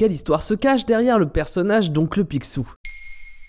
Quelle histoire se cache derrière le personnage d'Oncle Picsou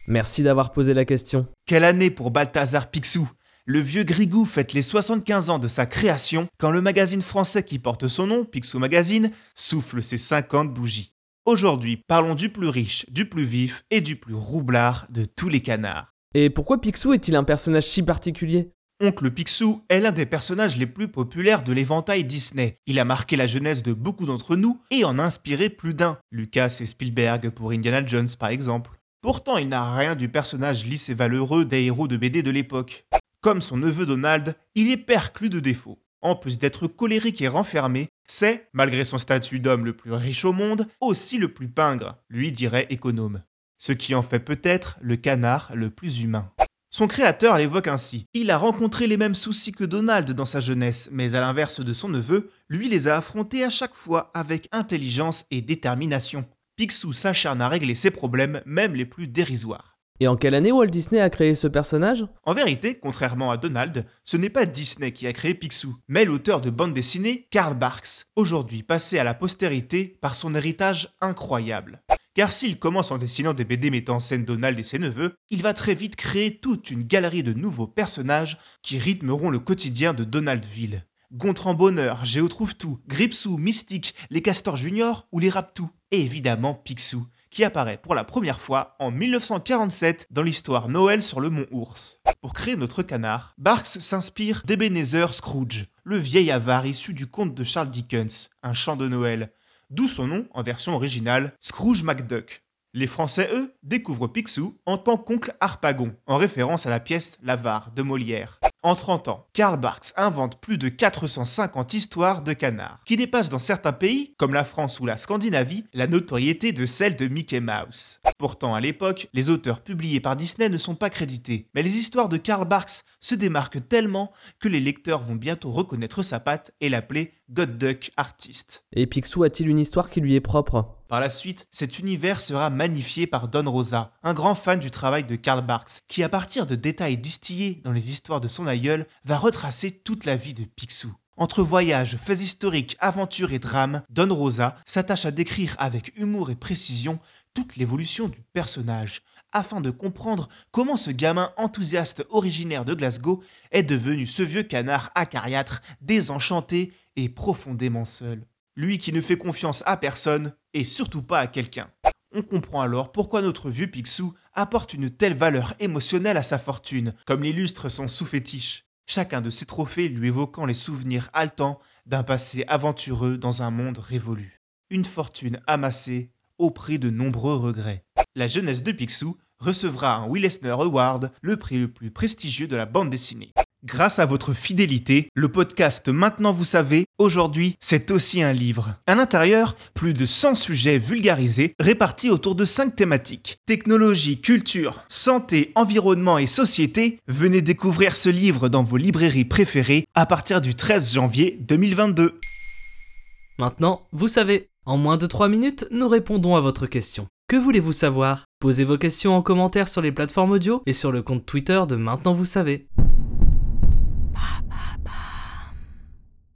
Merci d'avoir posé la question. Quelle année pour Balthazar Picsou? Le vieux Grigou fête les 75 ans de sa création quand le magazine français qui porte son nom, Picsou Magazine, souffle ses 50 bougies. Aujourd'hui, parlons du plus riche, du plus vif et du plus roublard de tous les canards. Et pourquoi Picsou est-il un personnage si particulier? Oncle Picsou est l'un des personnages les plus populaires de l'éventail Disney. Il a marqué la jeunesse de beaucoup d'entre nous et en a inspiré plus d'un. Lucas et Spielberg pour Indiana Jones par exemple. Pourtant, il n'a rien du personnage lisse et valeureux des héros de BD de l'époque. Comme son neveu Donald, il est perclus de défauts. En plus d'être colérique et renfermé, c'est, malgré son statut d'homme le plus riche au monde, aussi le plus pingre, lui dirait économe. Ce qui en fait peut-être le canard le plus humain. Son créateur l'évoque ainsi. Il a rencontré les mêmes soucis que Donald dans sa jeunesse, mais à l'inverse de son neveu, lui les a affrontés à chaque fois avec intelligence et détermination. Picsou s'acharne à régler ses problèmes, même les plus dérisoires. Et en quelle année Walt Disney a créé ce personnage? En vérité, contrairement à Donald, ce n'est pas Disney qui a créé Picsou, mais l'auteur de bande dessinée Karl Barks, aujourd'hui passé à la postérité par son héritage incroyable. Car s'il commence en dessinant des BD mettant en scène Donald et ses neveux, il va très vite créer toute une galerie de nouveaux personnages qui rythmeront le quotidien de Donaldville. Gontran Bonheur, Géo Trouve Tout, Gripsou, Mystique, les Castors Junior ou les Raptous, et évidemment Picsou, qui apparaît pour la première fois en 1947 dans l'histoire Noël sur le mont Ours. Pour créer notre canard, Barks s'inspire d'Ebenezer Scrooge, le vieil avare issu du conte de Charles Dickens, Un chant de Noël, d'où son nom, en version originale, Scrooge McDuck. Les Français, eux, découvrent Picsou en tant qu'oncle Harpagon, en référence à la pièce L'Avare de Molière. En 30 ans, Karl Barks invente plus de 450 histoires de canards, qui dépassent dans certains pays, comme la France ou la Scandinavie, la notoriété de celle de Mickey Mouse. Pourtant, à l'époque, les auteurs publiés par Disney ne sont pas crédités, mais les histoires de Karl Barks se démarquent tellement que les lecteurs vont bientôt reconnaître sa patte et l'appeler God Duck Artist. Et Picsou a-t-il une histoire qui lui est propre? Par la suite, cet univers sera magnifié par Don Rosa, un grand fan du travail de Karl Barks, qui à partir de détails distillés dans les histoires de son va retracer toute la vie de Picsou. Entre voyages, faits historiques, aventures et drames, Don Rosa s'attache à décrire avec humour et précision toute l'évolution du personnage, afin de comprendre comment ce gamin enthousiaste originaire de Glasgow est devenu ce vieux canard acariâtre, désenchanté et profondément seul. Lui qui ne fait confiance à personne et surtout pas à quelqu'un. On comprend alors pourquoi notre vieux Picsou apporte une telle valeur émotionnelle à sa fortune, comme l'illustre son sous-fétiche. Chacun de ses trophées lui évoquant les souvenirs haletants d'un passé aventureux dans un monde révolu. Une fortune amassée au prix de nombreux regrets. La jeunesse de Picsou recevra un Will Eisner Award, le prix le plus prestigieux de la bande dessinée. Grâce à votre fidélité, le podcast Maintenant vous savez, aujourd'hui, c'est aussi un livre. À l'intérieur, plus de 100 sujets vulgarisés répartis autour de 5 thématiques. Technologie, culture, santé, environnement et société. Venez découvrir ce livre dans vos librairies préférées à partir du 13 janvier 2022. Maintenant, vous savez. En moins de 3 minutes, nous répondons à votre question. Que voulez-vous savoir? Posez vos questions en commentaire sur les plateformes audio et sur le compte Twitter de Maintenant vous savez. Papa.